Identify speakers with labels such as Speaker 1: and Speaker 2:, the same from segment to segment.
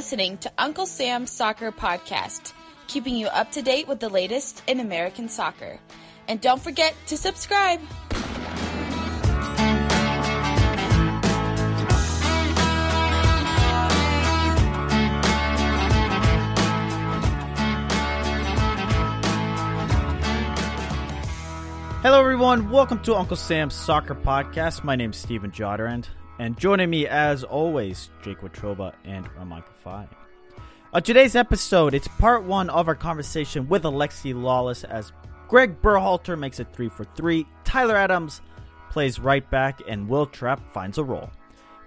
Speaker 1: Listening to Uncle Sam's Soccer Podcast, keeping you up to date with the latest in American soccer. And don't forget to subscribe.
Speaker 2: Hello, everyone. Welcome to Uncle Sam's Soccer Podcast. My name is Stephen Jodarand, and joining me, as always, Jake Watroba and Armand Kafai. On today's episode, it's part one of our conversation with Alexi Lalas as Gregg Berhalter makes it three for three, Tyler Adams plays right back, and Wil Trapp finds a role.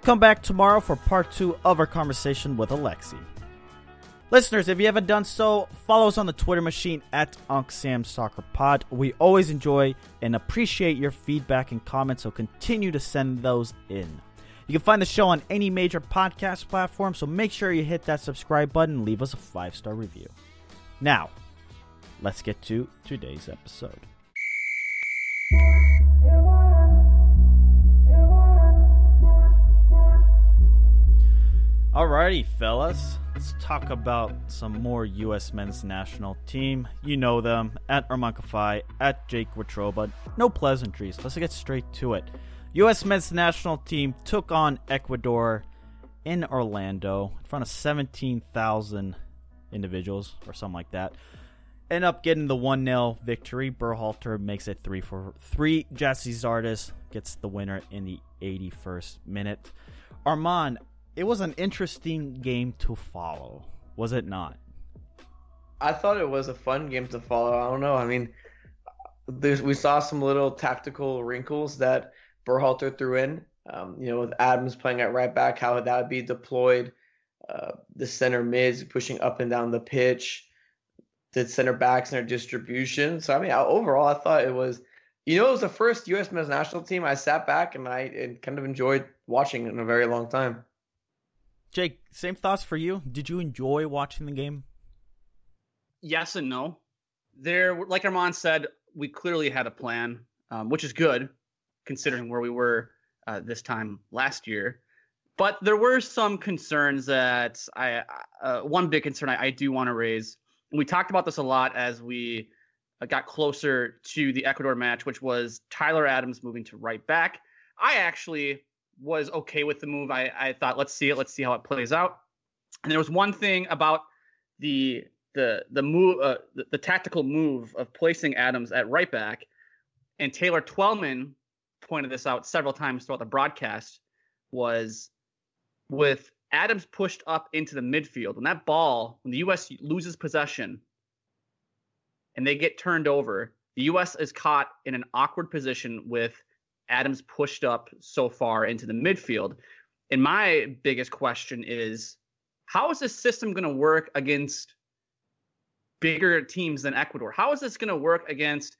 Speaker 2: Come back tomorrow for part two of our conversation with Alexi. Listeners, if you haven't done so, follow us on the Twitter machine at UncSamSoccerPod. We always enjoy and appreciate your feedback and comments, so continue to send those in. You can find the show on any major podcast platform, so make sure you hit that subscribe button and leave us a five star review. Now, let's get to today's episode. Alrighty, fellas. Let's talk about some more U.S. men's national team. You know them at Armand Kafai, at Jake Watroba. No pleasantries. Let's get straight to it. U.S. men's national team took on Ecuador in Orlando in front of 17,000 individuals or something like that. End up getting the 1 0 victory. Berhalter makes it 3 for 3. Gyasi Zardes gets the winner in the 81st minute. Armand, it was an interesting game to follow, was it not?
Speaker 3: I thought it was a fun game to follow. I don't know. I mean, we saw some little tactical wrinkles that Berhalter threw in. Um, you know, with Adams playing at right back, how would that be deployed? Uh, the center mids pushing up and down the pitch, the center backs and their distribution. So I mean, overall, I thought it was, you know, it was the first U.S. men's national team I sat back and I and kind of enjoyed watching in a very long time.
Speaker 2: Jake, same thoughts for you. Did you enjoy watching the game?
Speaker 4: Yes and no. There, like Armand said, we clearly had a plan, um, which is good considering where we were uh, this time last year. But there were some concerns that I, uh, one big concern I, I do want to raise. And we talked about this a lot as we uh, got closer to the Ecuador match, which was Tyler Adams moving to right back. I actually was okay with the move. I, I thought, let's see it, let's see how it plays out. And there was one thing about the the the move, uh, the, the, tactical move of placing Adams at right back, and Taylor Twellman pointed this out several times throughout the broadcast, was with Adams pushed up into the midfield. When that ball, when the U.S. loses possession, and they get turned over, the U.S. is caught in an awkward position with Adams pushed up so far into the midfield. And my biggest question is how is this system going to work against bigger teams than Ecuador? How is this going to work against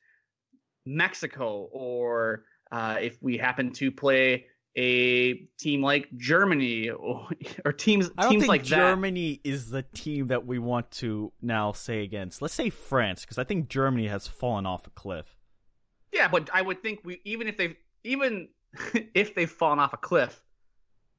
Speaker 4: Mexico or uh, if we happen to play a team like Germany or, or teams
Speaker 2: I don't
Speaker 4: teams
Speaker 2: think
Speaker 4: like
Speaker 2: Germany that. is the team that we want to now say against. Let's say France because I think Germany has fallen off a cliff.
Speaker 4: Yeah, but I would think we even if they even if they've fallen off a cliff,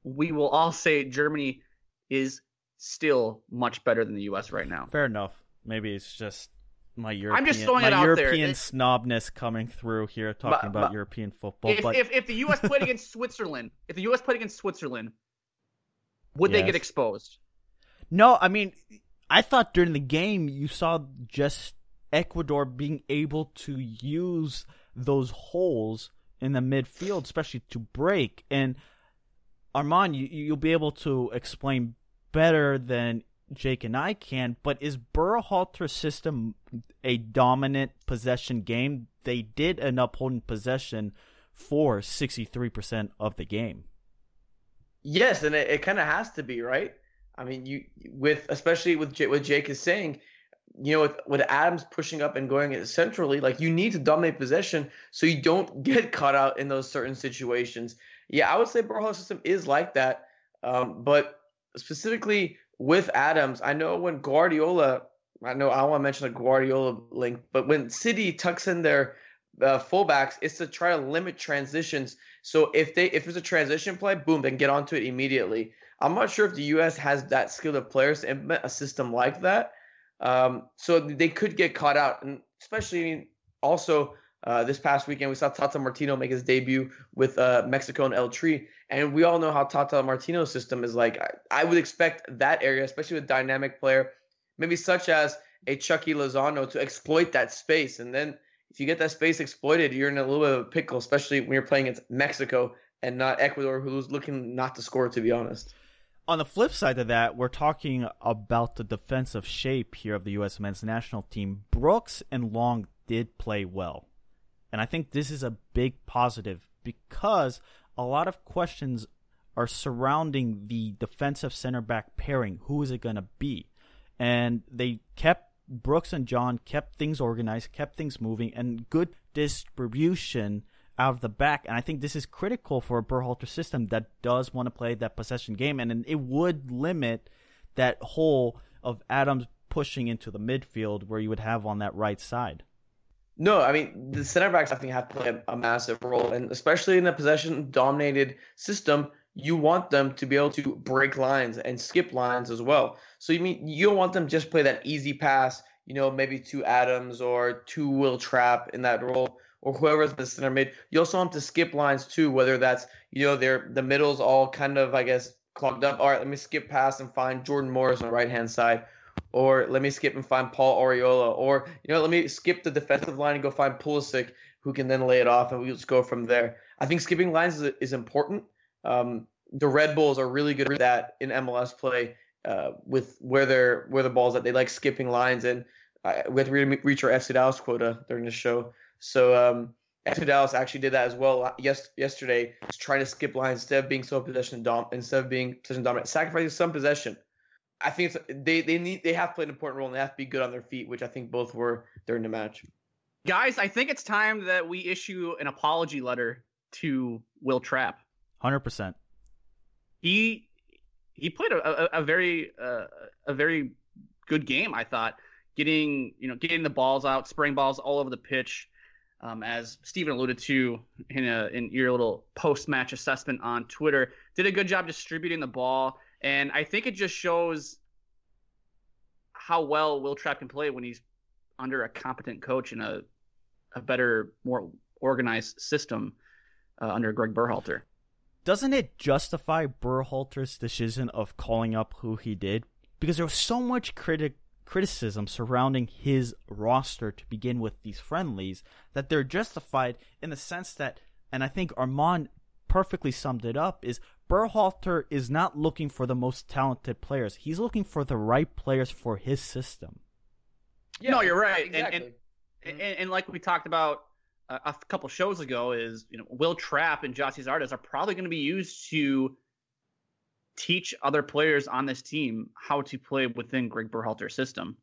Speaker 4: we will all say Germany is still much better than the U.S. right now.
Speaker 2: Fair enough. Maybe it's just my European,
Speaker 4: I'm just throwing
Speaker 2: my
Speaker 4: it out.
Speaker 2: European
Speaker 4: It-
Speaker 2: snobness coming through here, talking
Speaker 3: But-
Speaker 2: about
Speaker 3: but-
Speaker 2: European football.
Speaker 4: if,
Speaker 2: but
Speaker 4: if if the U.S. played against Switzerland, if the U.S. played against Switzerland, would they get exposed?
Speaker 2: no, I mean, I thought during the game you saw just Ecuador being able to use those holes in the midfield, especially to break. And Armand, you, you'll be able to explain better than Jake and I can. But is Berhalter's system a dominant possession game? They did end up holding possession for 63% of the game.
Speaker 3: Yes, and it, it kind of has to be, right? I mean, you with especially with J, what Jake is saying, you know, with, with Adams pushing up and going centrally, like you need to dominate possession so you don't get caught out in those certain situations. Yeah, I would say Burhal's system is like that, um, but specifically with Adams, I know when Guardiola, I know I want to mention the Guardiola link, but when City tucks in their uh, fullbacks, it's to try to limit transitions. So if they if there's a transition play, boom, then get onto it immediately. I'm not sure if the U.S. has that skill of players to implement a system like that. Um, so they could get caught out, and especially also uh, this past weekend we saw Tata Martino make his debut with uh, Mexico and El Tri, and we all know how Tata Martino's system is like. I, I would expect that area, especially with dynamic player, maybe such as a Chucky Lozano, to exploit that space, and then if you get that space exploited, you're in a little bit of a pickle, especially when you're playing against Mexico and not Ecuador, who's looking not to score, to be honest.
Speaker 2: On the flip side of that, we're talking about the defensive shape here of the U.S. men's national team. Brooks and Long did play well. And I think this is a big positive because a lot of questions are surrounding the defensive center back pairing. Who is it going to be? And they kept Brooks and John kept things organized, kept things moving, and good distribution out of the back. And I think this is critical for a Berhalter system that does want to play that possession game, and it would limit that hole of Adams pushing into the midfield where you would have on that right side.
Speaker 3: No, I mean the center backs I think have to play a, massive role, and especially in a possession-dominated system, you want them to be able to break lines and skip lines as well. So you mean you don't want them just play that easy pass, you know, maybe to Adams or to Wil Trapp in that role or whoever's the center mid. You also want them to skip lines too, whether that's you know they're the middle's all kind of I guess clogged up. All right, let me skip past and find Jordan Morris on the right hand side. Or let me skip and find Paul Arriola. Or, you know, let me skip the defensive line and go find Pulisic, who can then lay it off, and we just go from there. I think skipping lines is, is important. Um, the Red Bulls are really good at that in MLS play uh, with where they're where the ball's at. They like skipping lines, and uh, we have to re- reach our FC Dallas quota during the show. So um, FC Dallas actually did that as well yes, yesterday, trying to skip lines instead of being so possession dom- instead of being possession dominant, sacrificing some possession. I think it's, they they need they have played an important role and they have to be good on their feet, which I think both were during the match.
Speaker 4: Guys, I think it's time that we issue an apology letter to Wil Trapp.
Speaker 2: Hundred percent.
Speaker 4: He he played a, a, a very uh, a very good game. I thought getting you know getting the balls out, spraying balls all over the pitch. Um, as Stephen alluded to in a, in your little post match assessment on Twitter, did a good job distributing the ball, and I think it just shows how well Wil Trapp can play when he's under a competent coach and a a better, more organized system uh, under Gregg Berhalter.
Speaker 2: Doesn't it justify Berhalter's decision of calling up who he did? Because there was so much critic criticism surrounding his roster to begin with these friendlies that they're justified in the sense that, and I think Armand perfectly summed it up, is Berhalter is not looking for the most talented players. He's looking for the right players for his system.
Speaker 4: no, you're right,
Speaker 3: Exactly.
Speaker 4: and, and, and and like we talked about a, a couple shows ago, is you know Wil Trapp and Gyasi Zardes are probably going to be used to teach other players on this team how to play within Gregg Berhalter's system.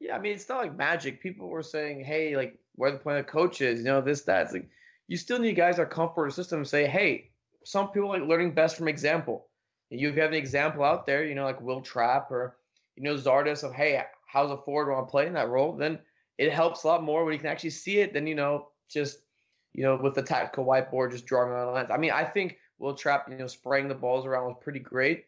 Speaker 3: Yeah, I mean it's not like magic. People were saying, "Hey, like where the point of coach is, you know, this, that." It's like you still need guys that come for the system and say, "Hey, some people like learning best from example." You have an example out there, you know, like Wil Trapp or you know Zardes of, "Hey, how's a forward want to play in that role?" Then it helps a lot more when you can actually see it than you know just you know with the tactical whiteboard just drawing on lines. I mean, I think Wil Trapp, you know, spraying the balls around was pretty great.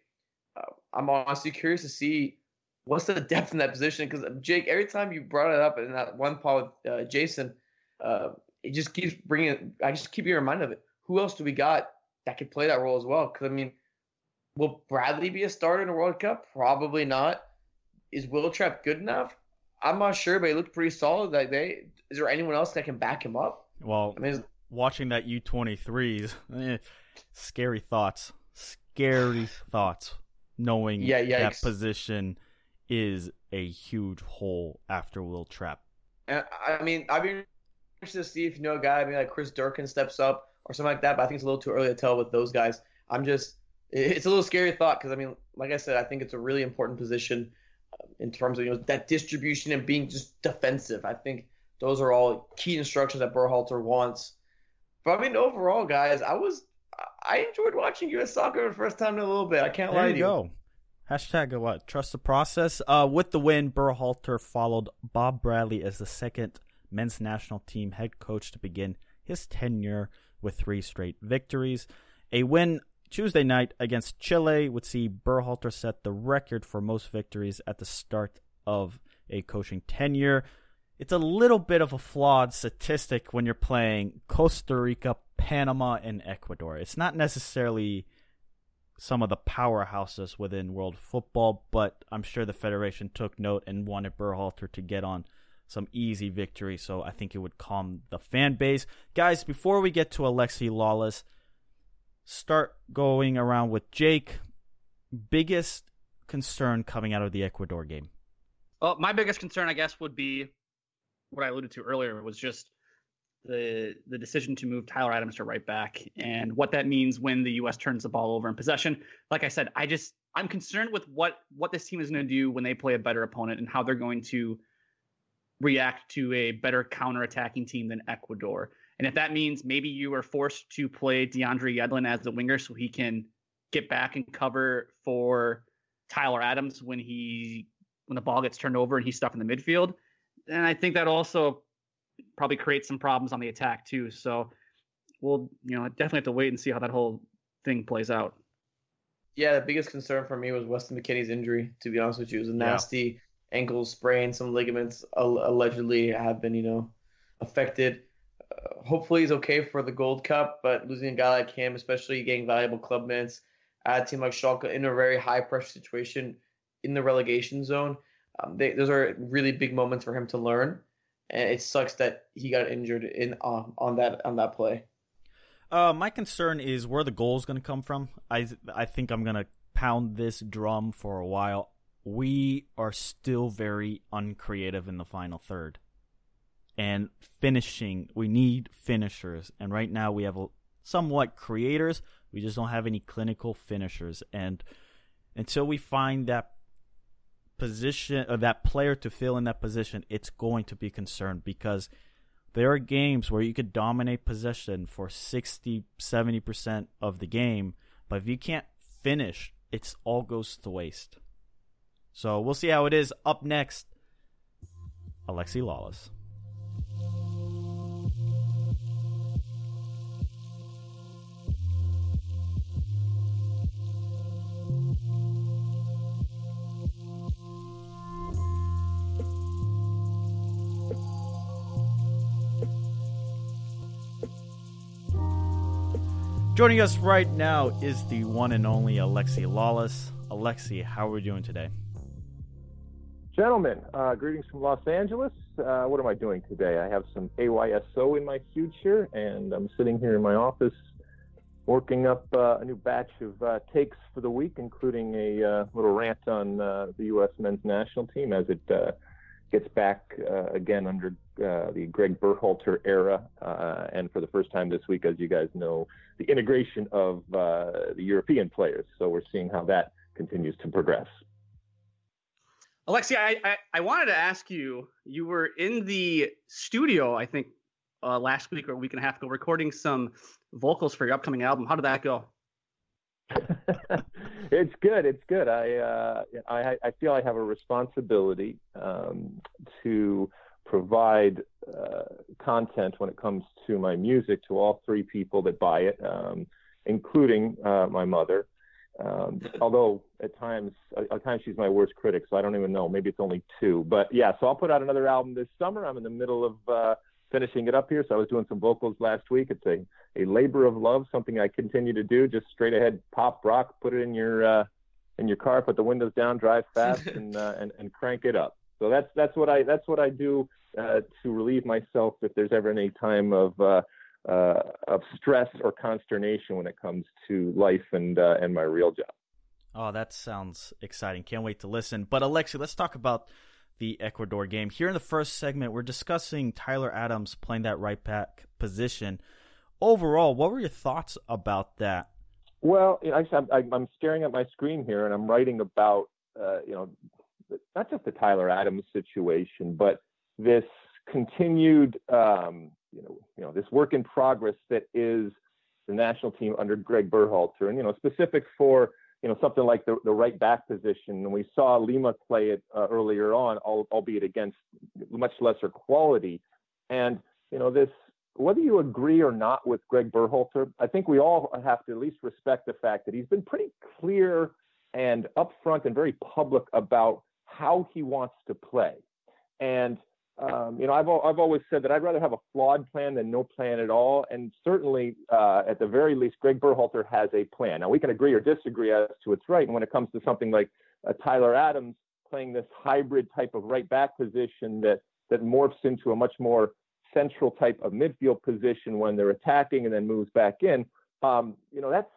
Speaker 3: Uh, I'm honestly curious to see what's the depth in that position? Because Jake, every time you brought it up in that one pod with uh, Jason, uh, it just keeps bringing. I just keep being reminded of it. Who else do we got that could play that role as well? Because I mean, will Bradley be a starter in a World Cup? Probably not. Is Wil Trapp good enough? I'm not sure, but he looked pretty solid. Like they, is there anyone else that can back him up?
Speaker 2: Well, I mean, watching that U23s, eh, scary thoughts. Scary thoughts. Knowing
Speaker 3: yeah, yeah,
Speaker 2: that position is a huge hole after Wil Trapp.
Speaker 3: And, I mean, I'd be interested to see if you know a guy, I mean, like Chris Durkin steps up or something like that. But I think it's a little too early to tell with those guys. I'm just, it's a little scary thought because I mean, like I said, I think it's a really important position um, in terms of you know that distribution and being just defensive. I think those are all key instructions that Berhalter wants. But I mean, overall, guys, I was I enjoyed watching U.S. soccer for the first time in a little bit. I can't
Speaker 2: there
Speaker 3: lie
Speaker 2: you
Speaker 3: to you.
Speaker 2: Go. Hashtag what? Trust the process. Uh, with the win, Berhalter followed Bob Bradley as the second men's national team head coach to begin his tenure with three straight victories. A win Tuesday night against Chile would see Berhalter set the record for most victories at the start of a coaching tenure. It's a little bit of a flawed statistic when you're playing Costa Rica, Panama, and Ecuador. It's not necessarily some of the powerhouses within world football, but I'm sure the Federation took note and wanted Berhalter to get on some easy victory, so I think it would calm the fan base. Guys, before we get to Alexi Lalas, start going around with Jake. Biggest concern coming out of the Ecuador game?
Speaker 4: Well, my biggest concern, I guess, would be what I alluded to earlier was just the the decision to move Tyler Adams to right back and what that means when the U.S. turns the ball over in possession. Like I said, I just I'm concerned with what what this team is going to do when they play a better opponent and how they're going to react to a better counter-attacking team than Ecuador. And if that means maybe you are forced to play DeAndre Yedlin as the winger so he can get back and cover for Tyler Adams when he when the ball gets turned over and he's stuck in the midfield, and I think that also probably create some problems on the attack too. So we'll, you know, definitely have to wait and see how that whole thing plays out.
Speaker 3: Yeah, the biggest concern for me was Weston McKennie's injury. To be honest with you, it was a nasty yeah. Ankle sprain. Some ligaments allegedly have been, you know, affected. Uh, hopefully he's okay for the Gold Cup, but losing a guy like him, especially getting valuable club minutes at a team like Schalke in a very high pressure situation in the relegation zone, um, they, those are really big moments for him to learn and it sucks that he got injured in uh, on that on that play.
Speaker 2: Uh, my concern is where the goal is going to come from. I I think I'm going to pound this drum for a while. We are still very uncreative in the final third, and finishing. We need finishers, and right now we have somewhat creators. We just don't have any clinical finishers, and until we find that position or that player to fill in that position, it's going to be concerned because there are games where you could dominate possession for 60, 70% of the game, but if you can't finish, it all goes to waste. So we'll see how it is. Up next, Alexi Lalas. Joining us right now is the one and only Alexi Lalas. Alexi, how are we doing today?
Speaker 5: Gentlemen, uh, greetings from Los Angeles. Uh, what am I doing today? I have some AYSO in my future, and I'm sitting here in my office working up uh, a new batch of uh, takes for the week, including a uh, little rant on uh, the U.S. men's national team as it gets back again under the Gregg Berhalter era. and for the first time this week, as you guys know, the integration of the European players. So we're seeing how that continues to progress.
Speaker 4: Alexia, I, I, I wanted to ask you. You were in the studio, I think, uh, last week or a week and a half ago, recording some vocals for your upcoming album. How did that go?
Speaker 5: it's good. It's good. I, uh, I I feel I have a responsibility um, to provide uh, content when it comes to my music to all three people that buy it, um, including uh, my mother. Um, although at times, at times she's my worst critic, so I don't even know. Maybe it's only two. But yeah, so I'll put out another album this summer. I'm in the middle of uh, finishing it up here. So I was doing some vocals last week. It's a, a labor of love, something I continue to do. Just straight ahead pop rock, put it in your uh, in your car, put the windows down, drive fast, and, uh, and and crank it up. So that's that's what I that's what I do uh, to relieve myself if there's ever any time of uh, uh, of stress or consternation when it comes to life and uh, and my real job.
Speaker 2: Oh, that sounds exciting! Can't wait to listen. But Alexi, let's talk about the Ecuador game. Here in the first segment, we're discussing Tyler Adams playing that right back position. Overall, what were your thoughts about that?
Speaker 5: Well, actually, I'm, I'm staring at my screen here and I'm writing about, uh, you know, not just the Tyler Adams situation, but this continued, um, you know, you know, this work in progress that is the national team under Gregg Berhalter, and you know, specific for you know something like the, the right back position. And we saw Lima play it uh, earlier on, albeit against much lesser quality. And you know, this whether you agree or not with Gregg Berhalter, I think we all have to at least respect the fact that he's been pretty clear and upfront and very public about how he wants to play. And um, you know, I've I've always said that I'd rather have a flawed plan than no plan at all. And certainly, uh, at the very least, Gregg Berhalter has a plan. Now we can agree or disagree as to its right. And when it comes to something like uh, Tyler Adams playing this hybrid type of right back position that that morphs into a much more central type of midfield position when they're attacking and then moves back in. Um, you know, that's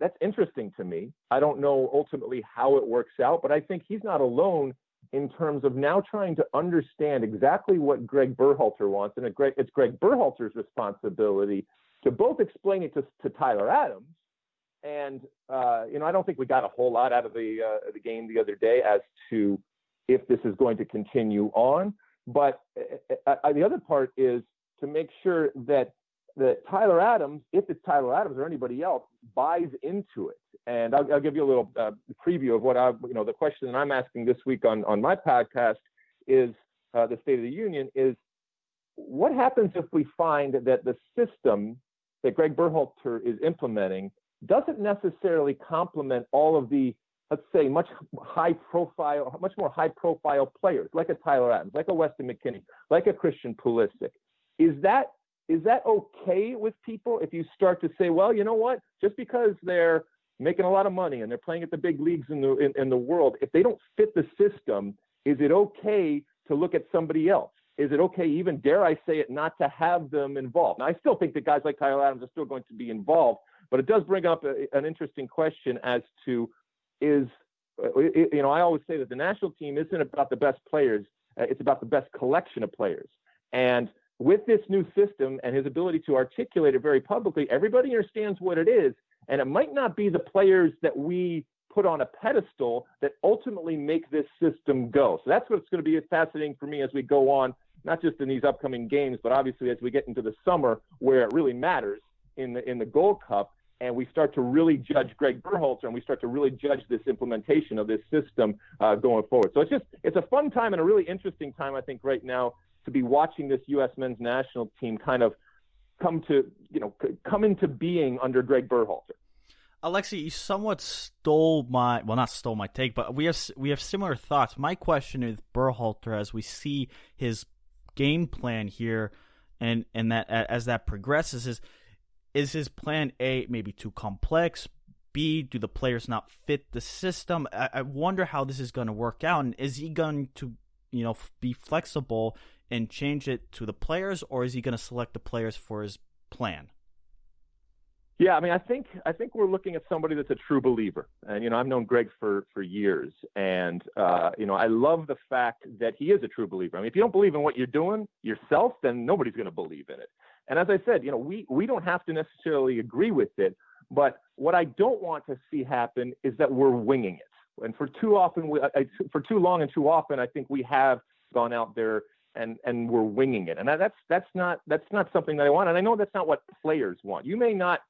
Speaker 5: that's interesting to me. I don't know ultimately how it works out, but I think he's not alone in terms of now trying to understand exactly what Gregg Berhalter wants, and it's Gregg Berhalter's responsibility to both explain it to, to Tyler Adams, and uh, you know I don't think we got a whole lot out of the uh, the game the other day as to if this is going to continue on, but uh, uh the other part is to make sure that that Tyler Adams, if it's Tyler Adams or anybody else, buys into it. And I'll, I'll give you a little uh, preview of what I, you know, the question that I'm asking this week on on my podcast is uh, the State of the Union is what happens if we find that the system that Gregg Berhalter is implementing doesn't necessarily complement all of the let's say much high profile, much more high profile players like a Tyler Adams, like a Weston McKennie, like a Christian Pulisic. Is that is that okay with people if you start to say, well, you know what, just because they're making a lot of money and they're playing at the big leagues in the in, in the world, if they don't fit the system, is it okay to look at somebody else? Is it okay, even dare I say it, not to have them involved? Now, I still think that guys like Tyler Adams are still going to be involved, but it does bring up a, an interesting question as to is, uh, you know, I always say that the national team isn't about the best players, uh, it's about the best collection of players. And with this new system and his ability to articulate it very publicly, everybody understands what it is. And it might not be the players that we put on a pedestal that ultimately make this system go. So that's what's going to be fascinating for me as we go on, not just in these upcoming games, but obviously as we get into the summer where it really matters in the in the Gold Cup and we start to really judge Gregg Berhalter and we start to really judge this implementation of this system uh, going forward. So it's just it's a fun time and a really interesting time I think right now to be watching this U.S. men's national team kind of come to you know come into being under Gregg Berhalter.
Speaker 2: Alexi, you somewhat stole my well, not stole my take, but we have we have similar thoughts. My question is Berhalter, as we see his game plan here, and and that as that progresses, is is his plan A maybe too complex? B, do the players not fit the system? I, I wonder how this is going to work out, and is he going to you know be flexible and change it to the players, or is he going to select the players for his plan?
Speaker 5: Yeah, I mean, I think I think we're looking at somebody that's a true believer, and you know, I've known Gregg for for years, and uh, you know, I love the fact that he is a true believer. I mean, if you don't believe in what you're doing yourself, then nobody's going to believe in it. And as I said, you know, we we don't have to necessarily agree with it, but what I don't want to see happen is that we're winging it. And for too often, we, I, for too long and too often, I think we have gone out there and and we're winging it. And that's that's not that's not something that I want. And I know that's not what players want. You may not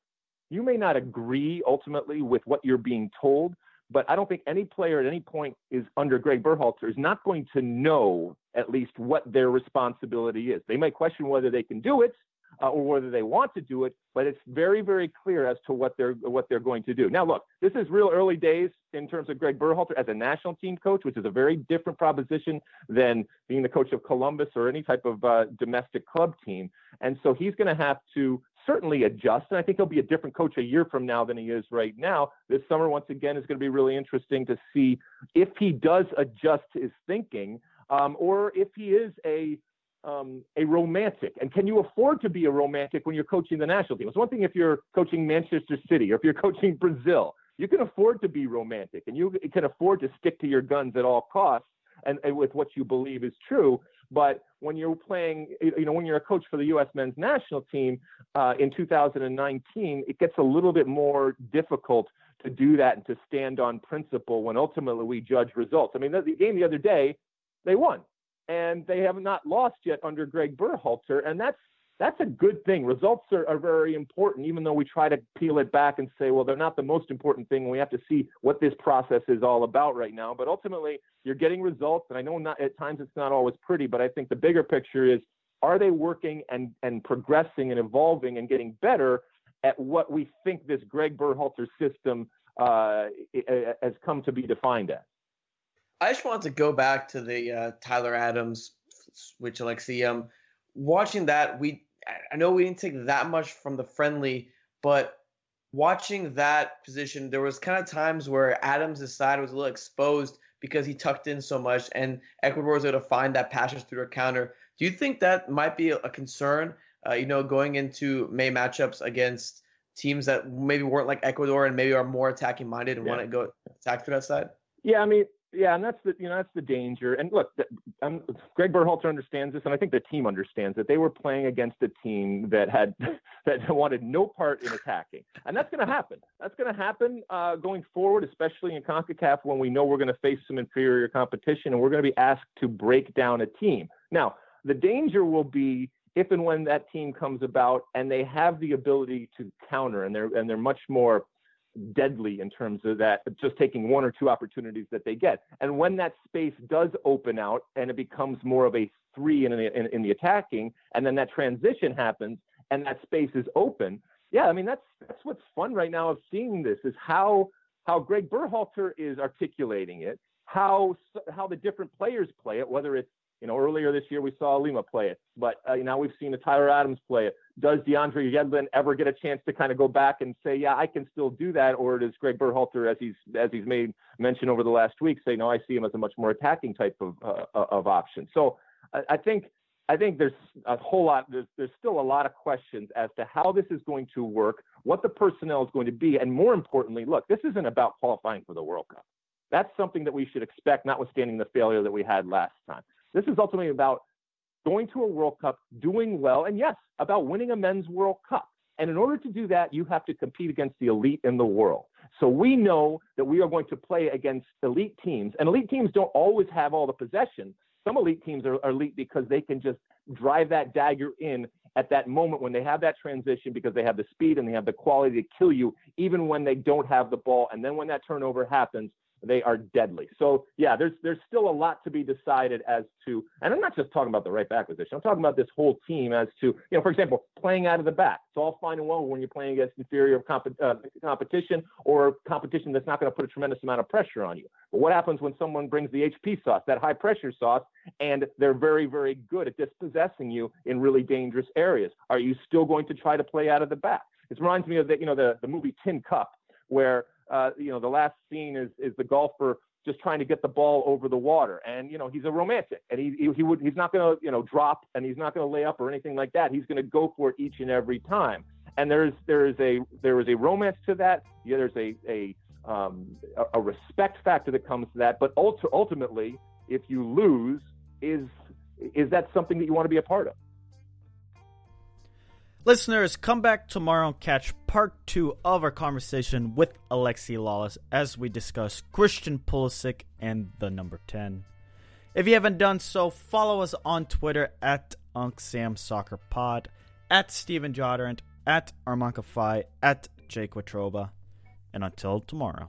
Speaker 5: you may not agree ultimately with what you're being told, but I don't think any player at any point is under Gregg Berhalter is not going to know at least what their responsibility is. They may question whether they can do it, uh, or whether they want to do it, but it's very, very clear as to what they're what they're going to do. Now, look, this is real early days in terms of Gregg Berhalter as a national team coach, which is a very different proposition than being the coach of Columbus or any type of uh, domestic club team. And so he's going to have to certainly adjust. And I think he'll be a different coach a year from now than he is right now. This summer, once again, is going to be really interesting to see if he does adjust his thinking um, or if he is a um, a romantic. And can you afford to be a romantic when you're coaching the national team? It's one thing if you're coaching Manchester City or if you're coaching Brazil. You can afford to be romantic and you can afford to stick to your guns at all costs and, and with what you believe is true. But when you're playing, you know, when you're a coach for the U.S. men's national team uh, in 2019, it gets a little bit more difficult to do that and to stand on principle when ultimately we judge results. I mean, the game the other day, they won, and they have not lost yet under Gregg Berhalter, and that's that's a good thing. Results are, are, very important, even though we try to peel it back and say, well, they're not the most important thing. We have to see what this process is all about right now. But ultimately, you're getting results, and I know not at times it's not always pretty, but I think the bigger picture is are they working and and progressing and evolving and getting better at what we think this Gregg Berhalter system uh, has come to be defined as?
Speaker 3: I just wanted to go back to the uh, Tyler Adams switch Alexi. Um, watching that, we I know we didn't take that much from the friendly, but watching that position, there was kind of times where Adams' side was a little exposed because he tucked in so much, and Ecuador was able to find that passage through a counter. Do you think that might be a concern? Uh, you know, going into May matchups against teams that maybe weren't like Ecuador and maybe are more attacking minded and yeah. want to go attack through that side.
Speaker 5: Yeah, I mean, yeah, and that's the you know that's the danger. And look, Gregg Berhalter understands this, and I think the team understands that they were playing against a team that had that wanted no part in attacking, and that's going to happen. That's going to happen uh, going forward, especially in Concacaf when we know we're going to face some inferior competition, and we're going to be asked to break down a team. Now, the danger will be if and when that team comes about and they have the ability to counter, and they're and they're much more deadly in terms of that, just taking one or two opportunities that they get. And when that space does open out and it becomes more of a three in, in, in the attacking, and then that transition happens and that space is open, yeah, I mean that's that's what's fun right now of seeing this is how how Gregg Berhalter is articulating it, how how the different players play it, whether it's you know, earlier this year we saw Lima play it, but uh, now we've seen a Tyler Adams play it. Does DeAndre Yedlin ever get a chance to kind of go back and say, yeah, I can still do that, or does Gregg Berhalter, as he's as he's made mention over the last week, say, no, I see him as a much more attacking type of uh, uh of option. So I, I think I think there's a whole lot. There's there's still a lot of questions as to how this is going to work, what the personnel is going to be, and more importantly, look, this isn't about qualifying for the World Cup. That's something that we should expect, notwithstanding the failure that we had last time. This is ultimately about going to a World Cup, doing well, and yes, about winning a men's World Cup. And in order to do that, you have to compete against the elite in the world. So we know that we are going to play against elite teams, and elite teams don't always have all the possession. Some elite teams are, are elite because they can just drive that dagger in at that moment when they have that transition because they have the speed and they have the quality to kill you, even when they don't have the ball. And then when that turnover happens, they are deadly. So yeah, there's there's still a lot to be decided as to, and I'm not just talking about the right back position. I'm talking about this whole team as to, you know, for example, playing out of the back. It's all fine and well when you're playing against inferior comp- uh, competition or competition that's not going to put a tremendous amount of pressure on you. But what happens when someone brings the HP sauce, that high pressure sauce, and they're very very good at dispossessing you in really dangerous areas? Are you still going to try to play out of the back? It reminds me of the you know the the movie Tin Cup where uh, you know, the last scene is is the golfer just trying to get the ball over the water. And you know, he's a romantic, and he he, he would he's not going to you know drop, and he's not going to lay up or anything like that. He's going to go for it each and every time. And there's there is a there is a romance to that. Yeah, there's a a um, a, a respect factor that comes to that. But ultimately, if you lose, is is that something that you want to be a part of?
Speaker 2: Listeners, come back tomorrow and catch part two of our conversation with Alexi Lalas as we discuss Christian Pulisic and the number 10. If you haven't done so, follow us on Twitter at UncSamSoccerPod, at Steven Jodorant, at Armankafai, at Jake Watroba. And until tomorrow.